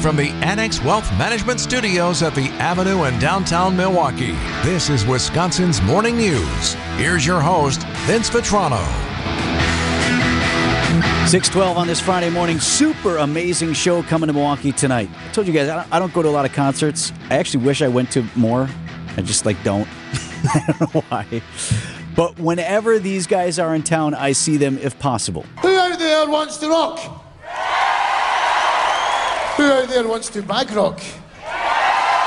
Live from the Annex Wealth Management Studios at the Avenue in downtown Milwaukee, this is Wisconsin's Morning News. Here's your host, Vince Vitrano. 612 on this Friday morning. Super amazing show coming to Milwaukee tonight. I told you guys, I don't, I don't go to a lot of concerts. I actually wish I went to more. I just like don't. I don't know why. But whenever these guys are in town, I see them if possible. Who out there wants to rock? Who out there wants to bag rock?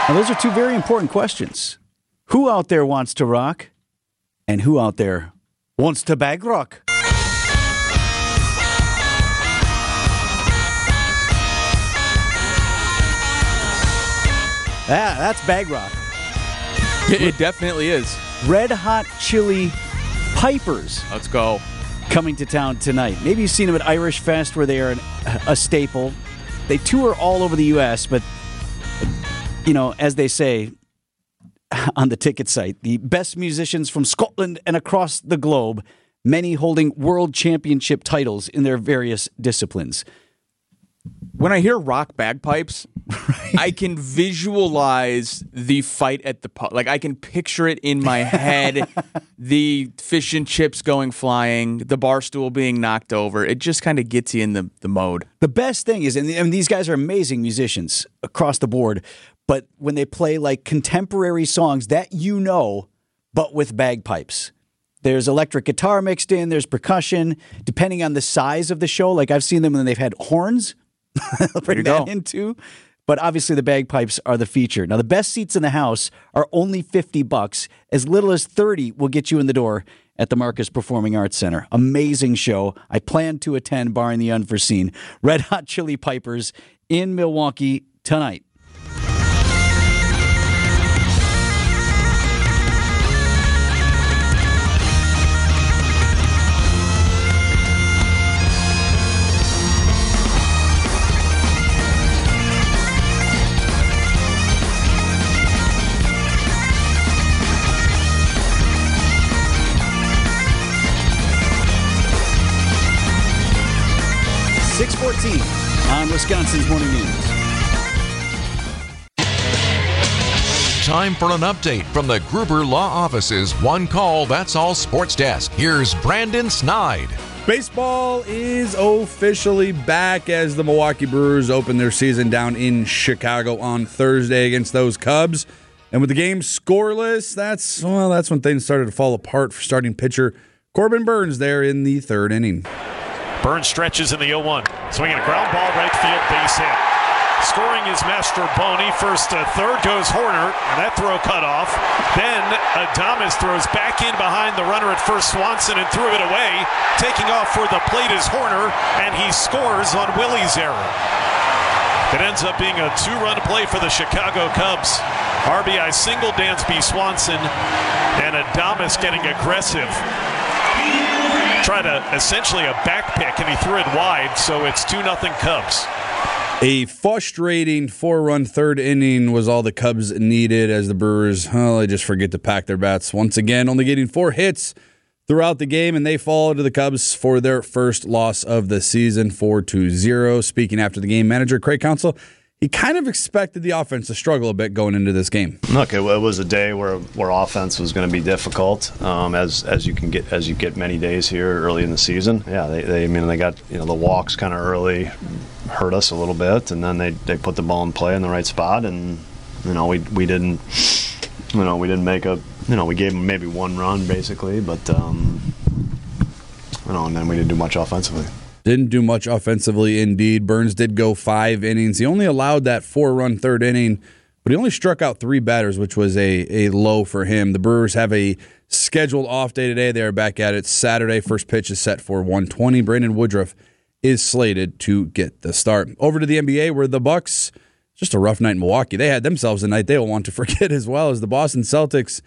Now, those are two very important questions. Who out there wants to rock? And who out there wants to bag rock? Ah, that's bag rock. It, it definitely is. Red Hot Chili Pipers Let's go. coming to town tonight. Maybe you've seen them at Irish Fest where they are an, a staple. They tour all over the U.S., but, you know, as they say on the ticket site, the best musicians from Scotland and across the globe, many holding world championship titles in their various disciplines. When I hear rock bagpipes, I can visualize the fight at the pub. Like I can picture it in my head. the fish and chips going flying, the bar stool being knocked over. It just kind of gets you in the, the mode. The best thing is, and, and these guys are amazing musicians across the board, but when they play like contemporary songs that you know, but with bagpipes. There's electric guitar mixed in, there's percussion, depending on the size of the show. Like I've seen them when they've had horns. Bring that go. in too. But obviously the bagpipes are the feature. Now the best seats in the house are only 50 bucks. As little as 30 will get you in the door at the Marcus Performing Arts Center. Amazing show. I plan to attend barring the unforeseen. Red Hot Chili Pipers in Milwaukee tonight. Six fourteen on Wisconsin's Morning News. Time for an update from the Gruber Law Office's One Call That's All Sports Desk. Here's Brandon Snide. Baseball is officially back as the Milwaukee Brewers open their season down in Chicago on Thursday against those Cubs. And with the game scoreless, that's well, that's when things started to fall apart for starting pitcher Corbin Burnes there in the third inning. Burnes stretches in the 0 1. Swinging a ground ball, right field, base hit. Scoring is Mastrobuoni. First to third goes Hoerner, and that throw cut off. Then Adames throws back in behind the runner at first Swanson and threw it away. Taking off for the plate is Hoerner, and he scores on Willy's error. It ends up being a two run play for the Chicago Cubs. RBI single, Dansby Swanson, and Adames getting aggressive. Try to essentially a back pick, and he threw it wide, so it's 2 nothing Cubs. A frustrating four-run third inning was all the Cubs needed as the Brewers, well, they just forget to pack their bats once again, only getting four hits throughout the game, and they fall to the Cubs for their first loss of the season, 4 to 0. Speaking after the game, manager Craig Counsell, he kind of expected the offense to struggle a bit going into this game. Look, it, it was a day where where offense was going to be difficult, um, as as you can get as you get many days here early in the season. Yeah, they, they I mean they got you know the walks kind of early hurt us a little bit, and then they they put the ball in play in the right spot, and you know we we didn't you know we didn't make a you know we gave them maybe one run basically, but um, you know and then we didn't do much offensively. Didn't do much offensively indeed. Burnes did go five innings. He only allowed that four run third inning, but he only struck out three batters, which was a, a low for him. The Brewers have a scheduled off day today. They are back at it Saturday. First pitch is set for 120. Brandon Woodruff is slated to get the start. Over to the NBA where the Bucks just a rough night in Milwaukee. They had themselves a night they will want to forget as well as the Boston Celtics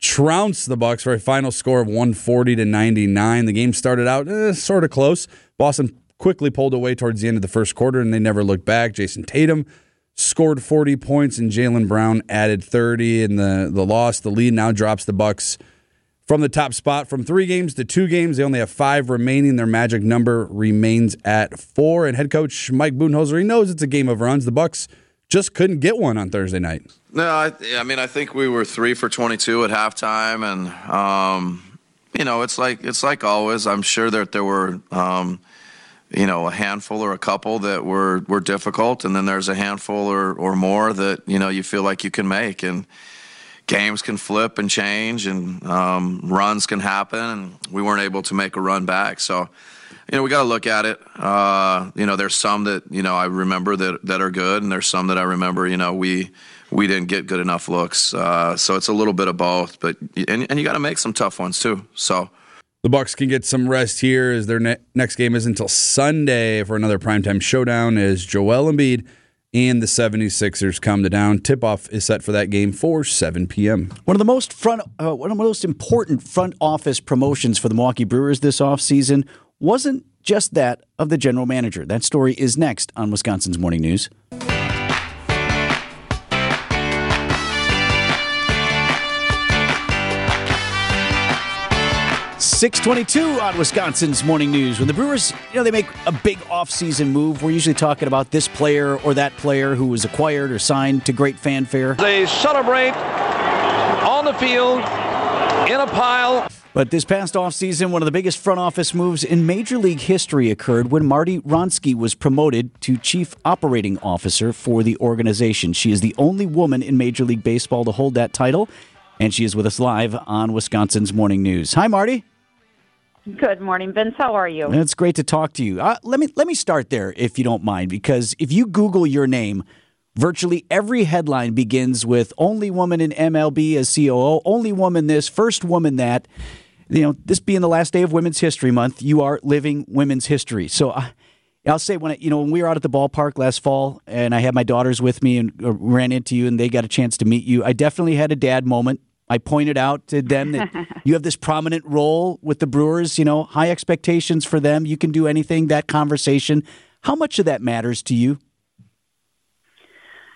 trounced the Bucks for a final score of 140 to 99. The game started out eh, sort of close. Boston quickly pulled away towards the end of the first quarter, and they never looked back. Jayson Tatum scored 40 points, and Jaylen Brown added 30. In the the loss, the lead now drops the Bucks from the top spot from three games to two games. They only have five remaining. Their magic number remains at four. And head coach Mike Budenholzer, he knows it's a game of runs. The Bucks just couldn't get one on Thursday night. No, I, I mean I think we were three for 22 at halftime, and um, you know it's like it's like always. I'm sure that there were. Um, you know, a handful or a couple that were, were difficult, and then there's a handful or, or more that you know you feel like you can make, and games can flip and change, and um, runs can happen, and we weren't able to make a run back. So, you know, we got to look at it. Uh, you know, there's some that you know I remember that that are good, and there's some that I remember. You know, we we didn't get good enough looks. Uh, so it's a little bit of both, but and, and you got to make some tough ones too. So. The Bucks can get some rest here as their ne- next game is until Sunday for another primetime showdown as Joel Embiid and the 76ers come to down. Tip off is set for that game for 7 p.m. One of the most front uh, one of the most important front office promotions for the Milwaukee Brewers this offseason wasn't just that of the general manager. That story is next on Wisconsin's Morning News. 622 on Wisconsin's Morning News. When the Brewers, you know, they make a big offseason move, we're usually talking about this player or that player who was acquired or signed to great fanfare. They celebrate on the field in a pile. But this past offseason, one of the biggest front office moves in Major League history occurred when Marti Wronski was promoted to Chief Operating Officer for the organization. She is the only woman in Major League Baseball to hold that title, and she is with us live on Wisconsin's Morning News. Hi, Marti. Good morning, Vince. How are you? It's great to talk to you. Uh, let me let me start there, if you don't mind, because if you Google your name, virtually every headline begins with "only woman in MLB as COO," "only woman this," "first woman that." You know, this being the last day of Women's History Month, you are living women's history. So. Uh, I'll say when you know when we were out at the ballpark last fall, and I had my daughters with me and uh, ran into you, and they got a chance to meet you. I definitely had a dad moment I pointed out to them that you have this prominent role with the Brewers, you know, high expectations for them. You can do anything, that conversation. How much of that matters to you?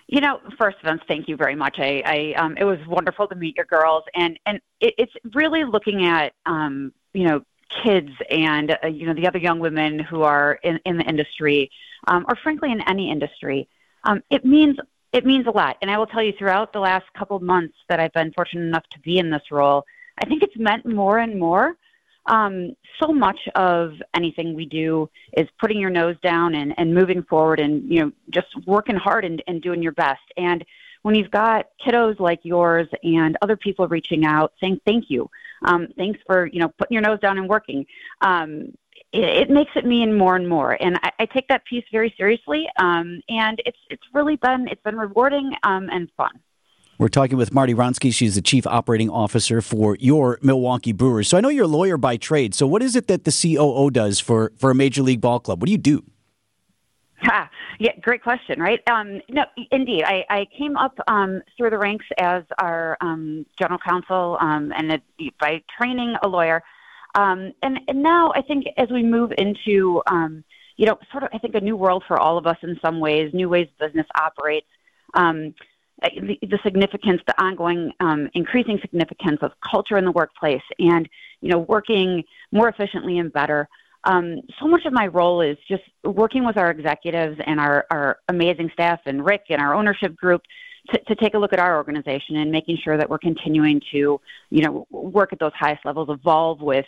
You know, first, Vince, thank you very much. I, I um, it was wonderful to meet your girls, and and it, it's really looking at, um, you know, kids and uh, you know the other young women who are in in the industry, um, or frankly in any industry. Um, it means it means a lot. And I will tell you, throughout the last couple of months that I've been fortunate enough to be in this role, I think it's meant more and more. Um, so much of anything we do is putting your nose down and, and moving forward and, you know, just working hard and, and doing your best. And when you've got kiddos like yours and other people reaching out saying thank you, um, thanks for, you know, putting your nose down and working, um, it, it makes it mean more and more. And I, I take that piece very seriously. Um, and it's it's really been it's been rewarding um, and fun. We're talking with Marti Wronski. She's the chief operating officer for your Milwaukee Brewers. So I know you're a lawyer by trade. So what is it that the COO does for, for a major league ball club? What do you do? Ha, yeah, great question, right? Um, no, indeed. I, I came up um, through the ranks as our um, general counsel um, and a, by training a lawyer. Um, and, and now I think as we move into, um, you know, sort of, I think a new world for all of us in some ways, new ways business operates, um, the, the significance, the ongoing um, increasing significance of culture in the workplace and, you know, working more efficiently and better. Um, so much of my role is just working with our executives and our, our amazing staff and Rick and our ownership group to, to take a look at our organization and making sure that we're continuing to, you know, work at those highest levels, evolve with,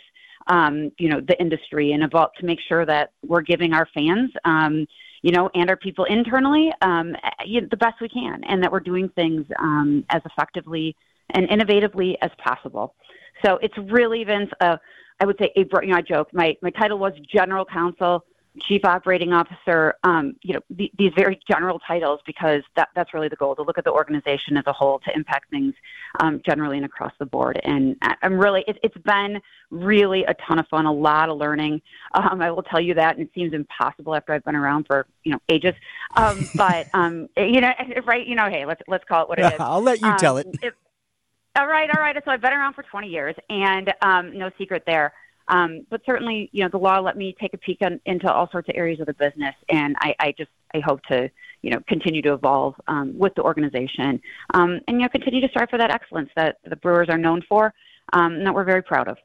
um, you know, the industry and evolve to make sure that we're giving our fans, um, you know, and our people internally um, you know, the best we can, and that we're doing things um, as effectively and innovatively as possible. So it's really, Vince, uh, I would say, a, you know, I joke, my, my title was General Counsel chief operating officer, um, you know, the, these very general titles because that, that's really the goal to look at the organization as a whole to impact things um, generally and across the board. And I'm really, it, has been really a ton of fun, a lot of learning. Um, I will tell you that, and it seems impossible after I've been around for you know ages. Um, but um, you know, right? You know, hey, let's let's call it what it is. I'll let you tell it. Um, it. All right, all right. So I've been around for 20 years, and no secret there. Um, but certainly, you know, the law let me take a peek on, into all sorts of areas of the business, and I, I just I hope to you know continue to evolve um, with the organization, um, and you know continue to strive for that excellence that the Brewers are known for. um, that we're very proud of.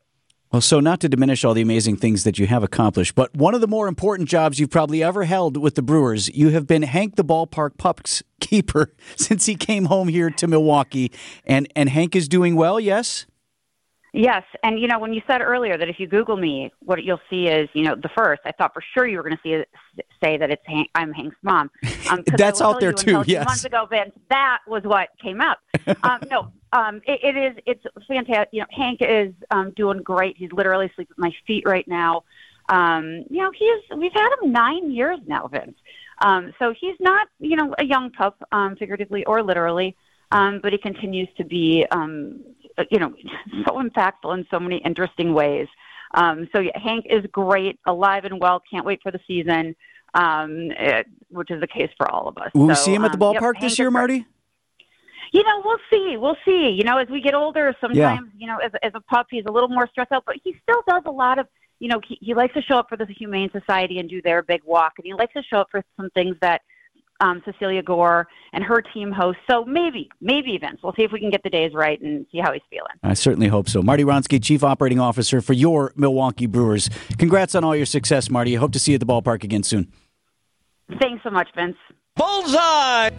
Well, so not to diminish all the amazing things that you have accomplished, but one of the more important jobs you've probably ever held with the Brewers, you have been Hank the ballpark pups keeper since he came home here to Milwaukee, and and Hank is doing well. Yes. Yes, and you know when you said earlier that if you Google me, what you'll see is you know the first. I thought for sure you were going to see say that it's Hank, I'm Hank's mom. Um, That's out there too. Yes. Months ago, Vince, that was what came up. um, no, um, it, it is. It's fantastic. You know, Hank is um, doing great. He's literally asleep at my feet right now. Um, you know, he's. We've had him nine years now, Vince. Um, so he's not, you know, a young pup, um, figuratively or literally, um, but he continues to be, um, you know, so impactful in so many interesting ways. Um, so yeah, Hank is great, alive and well. Can't wait for the season, um, it, which is the case for all of us. Will we see him at the um, ballpark yep, this Hank year. Marti? You know, we'll see. We'll see. You know, as we get older, sometimes, you know, as, as a pup, he's a little more stressed out, but he still does a lot of, you know, he, he likes to show up for the Humane Society and do their big walk, and he likes to show up for some things that um, Cecelia Gore and her team hosts. So maybe, maybe Vince. We'll see if we can get the days right and see how he's feeling. I certainly hope so. Marti Wronski, Chief Operating Officer for your Milwaukee Brewers. Congrats on all your success, Marti. I hope to see you at the ballpark again soon. Thanks so much, Vince. Bullseye!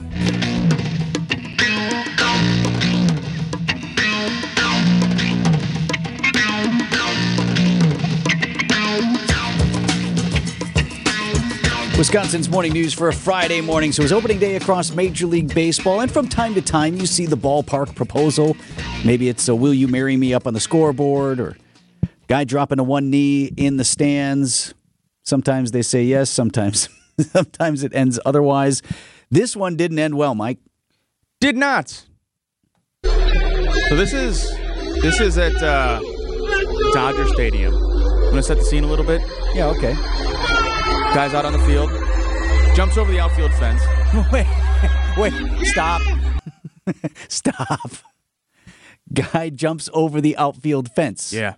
Wisconsin's morning news for a Friday morning. So it's opening day across Major League Baseball, and from time to time you see the ballpark proposal. Maybe it's a "Will you marry me?" up on the scoreboard, or guy dropping a one knee in the stands. Sometimes they say yes, sometimes sometimes it ends otherwise. This one didn't end well, Mike. Did not. So this is this is at uh, Dodger Stadium. I'm gonna set the scene a little bit. Yeah, okay. Guys out on the field, jumps over the outfield fence. wait, wait, stop, stop. Guy jumps over the outfield fence. Yeah,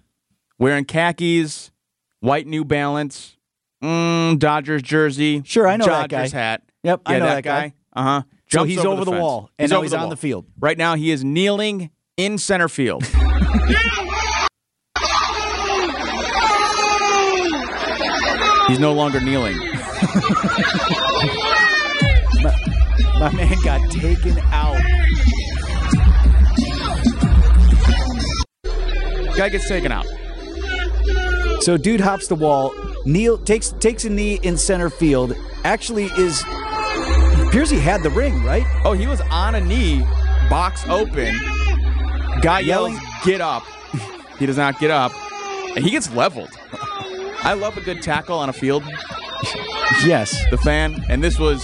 wearing khakis, white New Balance, mm, Dodgers jersey. Sure, I know that guy. Dodgers guy. hat. Yep, yeah, I know that guy. Uh huh. So he's over the fence. wall, and now he's the on wall. the field. Right now, he is kneeling in center field. he's no longer kneeling. My man got taken out. Guy gets taken out. So dude hops the wall, kneel takes takes a knee in center field. Actually, is appears he had the ring right. Oh, he was on a knee, box open. Guy Yelling- yells, "Get up!" he does not get up, and he gets leveled. I love a good tackle on a field. Yes, The fan, and this was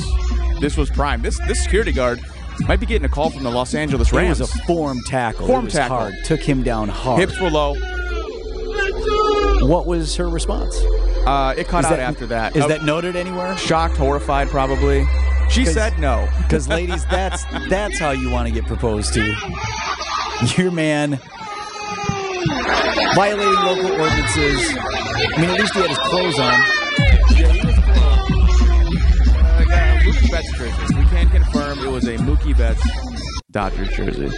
this was prime. This this security guard might be getting a call from the Los Angeles it Rams. was a form tackle. Form it tackle. hard. Took him down hard. Hips were low. What was her response? Uh, it caught Is out that- after that. Is Uh, that noted anywhere? shocked, horrified, probably? She said no. Because ladies, that's that's how you want to get proposed to. Your man violating local ordinances. I mean, at least he had his clothes on. Uh, yeah, Mookie Betts jersey. We can confirm it was a Mookie Betts Dodgers jersey.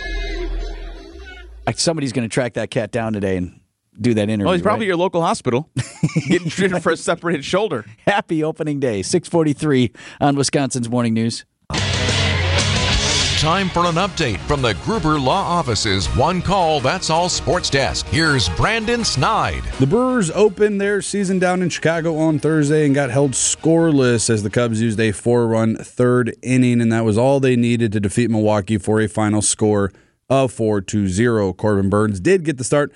Like, Somebody's going to track that cat down today and do that interview. Well, he's probably right? your local hospital, getting treated for a separated shoulder. Happy opening day, 643 on Wisconsin's Morning News. Time for an update from the Gruber Law Office's One Call That's All Sports Desk. Here's Brandon Snide. The Brewers opened their season down in Chicago on Thursday and got held scoreless as the Cubs used a four run third inning, and that was all they needed to defeat Milwaukee for a final score of 4 to 0. Corbin Burnes did get the start,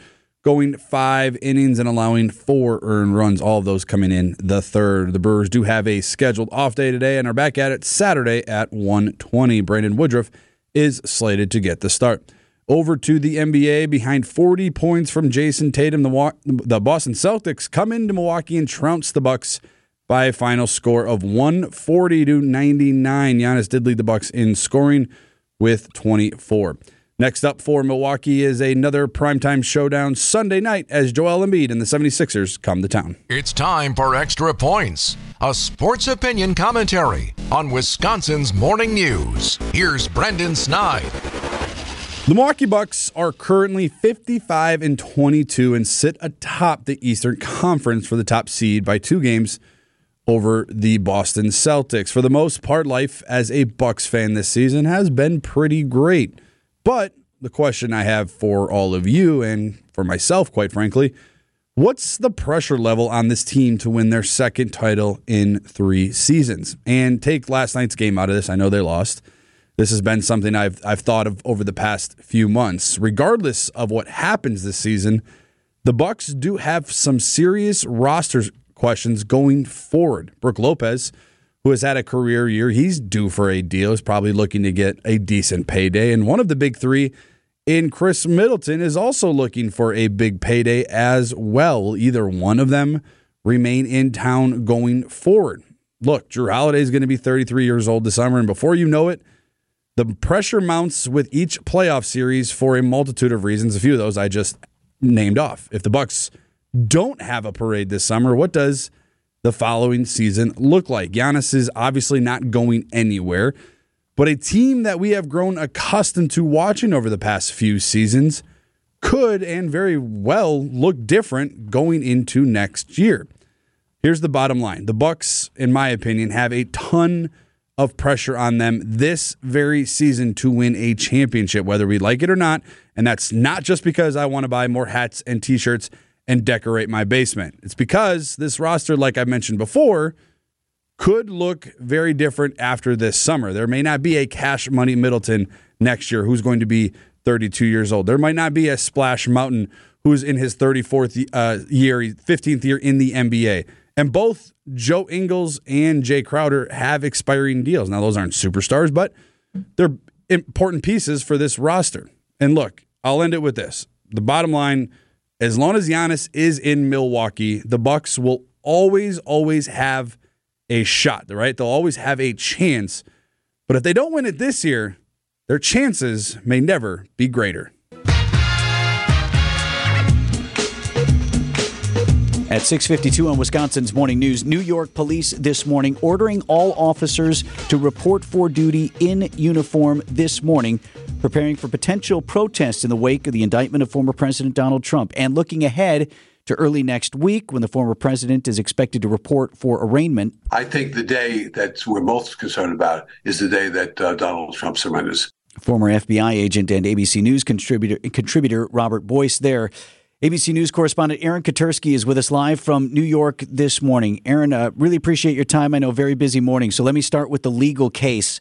going five innings and allowing four earned runs, all of those coming in the third. The Brewers do have a scheduled off day today and are back at it Saturday at 120. Brandon Woodruff is slated to get the start. Over to the NBA, behind 40 points from Jayson Tatum, the, the Boston Celtics come into Milwaukee and trounce the Bucks by a final score of 140 to 99. Giannis did lead the Bucks in scoring with 24. Next up for Milwaukee is another primetime showdown Sunday night as Joel Embiid and the 76ers come to town. It's time for Extra Points, a sports opinion commentary on Wisconsin's morning news. Here's Brendan Snide. The Milwaukee Bucks are currently 55 and 22 and sit atop the Eastern Conference for the top seed by two games over the Boston Celtics. For the most part, life as a Bucks fan this season has been pretty great. But the question I have for all of you and for myself, quite frankly, what's the pressure level on this team to win their second title in three seasons? And take last night's game out of this. I know they lost. This has been something I've I've thought of over the past few months. Regardless of what happens this season, the Bucks do have some serious roster questions going forward. Brook Lopez, who has had a career year, he's due for a deal. Is probably looking to get a decent payday. And one of the big three in Khris Middleton is also looking for a big payday as well. Either one of them remain in town going forward? Look, Jrue Holiday is going to be 33 years old this summer, and before you know it the pressure mounts with each playoff series for a multitude of reasons. A few of those I just named off. If the Bucks don't have a parade this summer, what does the following season look like? Giannis is obviously not going anywhere, but a team that we have grown accustomed to watching over the past few seasons could and very well look different going into next year. Here's the bottom line. The Bucks in my opinion have a ton of pressure on them this very season to win a championship, whether we like it or not. And that's not just because I want to buy more hats and t shirts and decorate my basement. It's because this roster, like I mentioned before, could look very different after this summer. There may not be a cash money Middleton next year who's going to be 32 years old. There might not be a Splash Mountain who's in his 34th uh, year, 15th year in the NBA. And both Joe Ingles and Jae Crowder have expiring deals. Now, those aren't superstars, but they're important pieces for this roster. And look, I'll end it with this. The bottom line, as long as Giannis is in Milwaukee, the Bucks will always, always have a shot, right? They'll always have a chance. But if they don't win it this year, their chances may never be greater. At 6:52 on Wisconsin's Morning News, New York police this morning ordering all officers to report for duty in uniform this morning, preparing for potential protests in the wake of the indictment of former President Donald Trump and looking ahead to early next week when the former president is expected to report for arraignment. I think the day that we're most concerned about is the day that uh, Donald Trump surrenders. Former FBI agent and ABC News contributor, contributor Robert Boyce there. ABC News correspondent Aaron Katerski is with us live from New York this morning. Aaron, uh, really appreciate your time. I know very busy morning, so let me start with the legal case.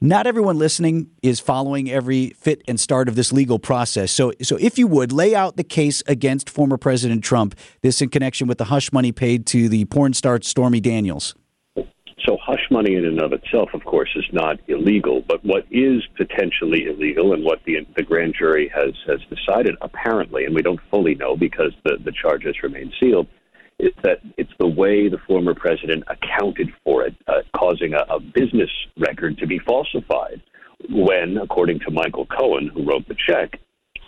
Not everyone listening is following every fit and start of this legal process. So, so if you would lay out the case against former President Trump, this in connection with the hush money paid to the porn star Stormy Daniels. So, hush money in and of itself, of course, is not illegal. But what is potentially illegal, and what the the grand jury has has decided, apparently, and we don't fully know because the the charges remain sealed, is that it's the way the former president accounted for it, uh, causing a, a business record to be falsified. When, according to Michael Cohen, who wrote the check,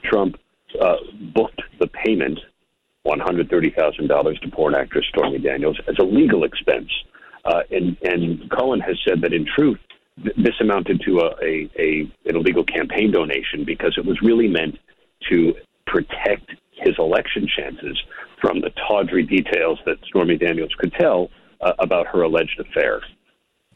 Trump uh, booked the payment, one hundred thirty thousand dollars, to porn actress Stormy Daniels as a legal expense uh, and, and Cohen has said that in truth, th- this amounted to a, a, a an illegal campaign donation because it was really meant to protect his election chances from the tawdry details that Stormy Daniels could tell uh, about her alleged affair.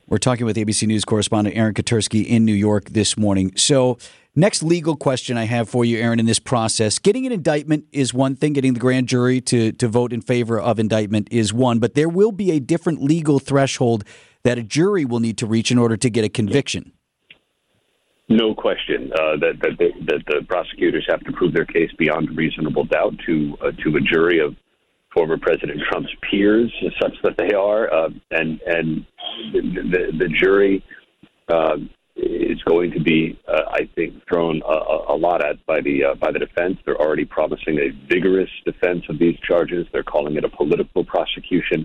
We're talking with ABC News correspondent Aaron Katerski in New York this morning. So, next legal question I have for you, Aaron, in this process getting an indictment is one thing, getting the grand jury to, to vote in favor of indictment is one, but there will be a different legal threshold that a jury will need to reach in order to get a conviction. No question uh, that, that, the, that the prosecutors have to prove their case beyond reasonable doubt to uh, to a jury of former President Trump's peers, such that they are, uh, and and the, the, the jury uh, is going to be, uh, I think, thrown a, a lot at by the uh, by the defense. They're already promising a vigorous defense of these charges. They're calling it a political prosecution,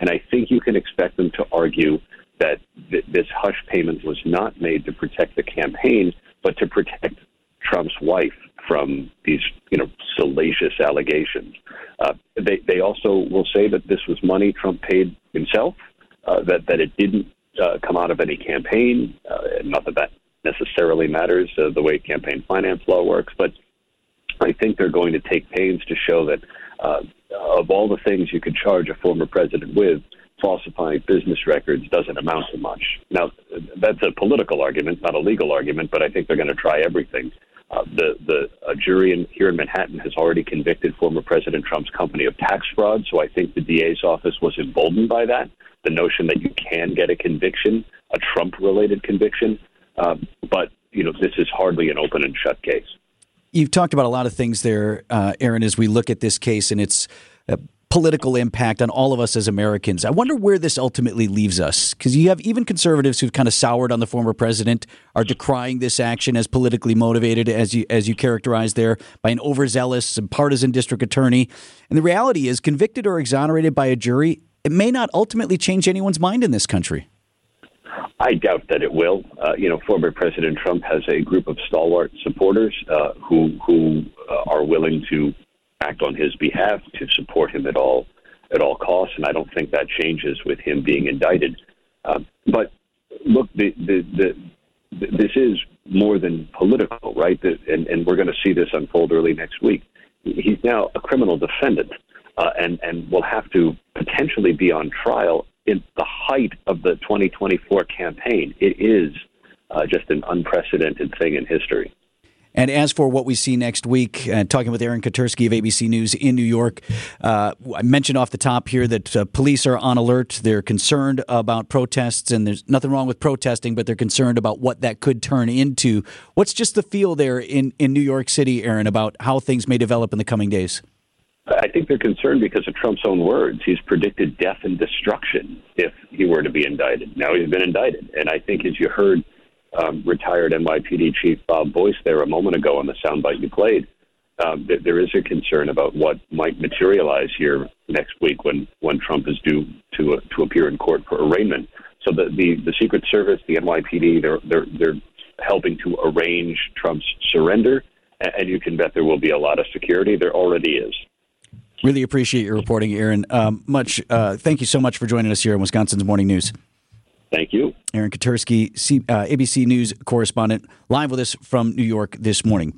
and I think you can expect them to argue that th- this hush payment was not made to protect the campaign, but to protect Trump's wife from these, you know, salacious allegations. Uh, they they also will say that this was money Trump paid himself, uh, that that it didn't uh, come out of any campaign, uh, not that that necessarily matters uh, the way campaign finance law works, but I think they're going to take pains to show that uh, of all the things you could charge a former president with, falsifying business records doesn't amount to much. Now, that's a political argument, not a legal argument, but I think they're going to try everything. Uh, the the a jury in, here in Manhattan has already convicted former President Trump's company of tax fraud, so I think the DA's office was emboldened by that. The notion that you can get a conviction, a Trump-related conviction, um, but you know this is hardly an open and shut case. You've talked about a lot of things there, uh, Aaron, as we look at this case and its uh, political impact on all of us as Americans. I wonder where this ultimately leaves us because you have even conservatives who've kind of soured on the former president are decrying this action as politically motivated, as you as you characterized there, by an overzealous and partisan district attorney. And the reality is, convicted or exonerated by a jury, it may not ultimately change anyone's mind in this country. I doubt that it will. Uh, you know, former President Trump has a group of stalwart supporters uh, who who uh, are willing to act on his behalf to support him at all at all costs, and I don't think that changes with him being indicted. Uh, but look, the, the, the, this is more than political, right? And, and we're going to see this unfold early next week. He's now a criminal defendant, uh, and and will have to potentially be on trial in the height of the 2024 campaign. It is uh, just an unprecedented thing in history. And as for what we see next week, uh, talking with Aaron Katerski of ABC News in New York, uh, I mentioned off the top here that uh, police are on alert. They're concerned about protests, and there's nothing wrong with protesting, but they're concerned about what that could turn into. What's just the feel there in, in New York City, Aaron, about how things may develop in the coming days? I think they're concerned because of Trump's own words. He's predicted death and destruction if he were to be indicted. Now he's been indicted. And I think, as you heard um, retired NYPD Chief Bob Boyce there a moment ago on the soundbite you played, um, th- there is a concern about what might materialize here next week when, when Trump is due to uh, to appear in court for arraignment. So the, the, the Secret Service, the NYPD, they're they're they're helping to arrange Trump's surrender, and, and you can bet there will be a lot of security. There already is. Really appreciate your reporting, Aaron. Um, much. Uh, thank you so much for joining us here in Wisconsin's Morning News. Thank you. Aaron Katerski, C, uh, ABC News correspondent, live with us from New York this morning.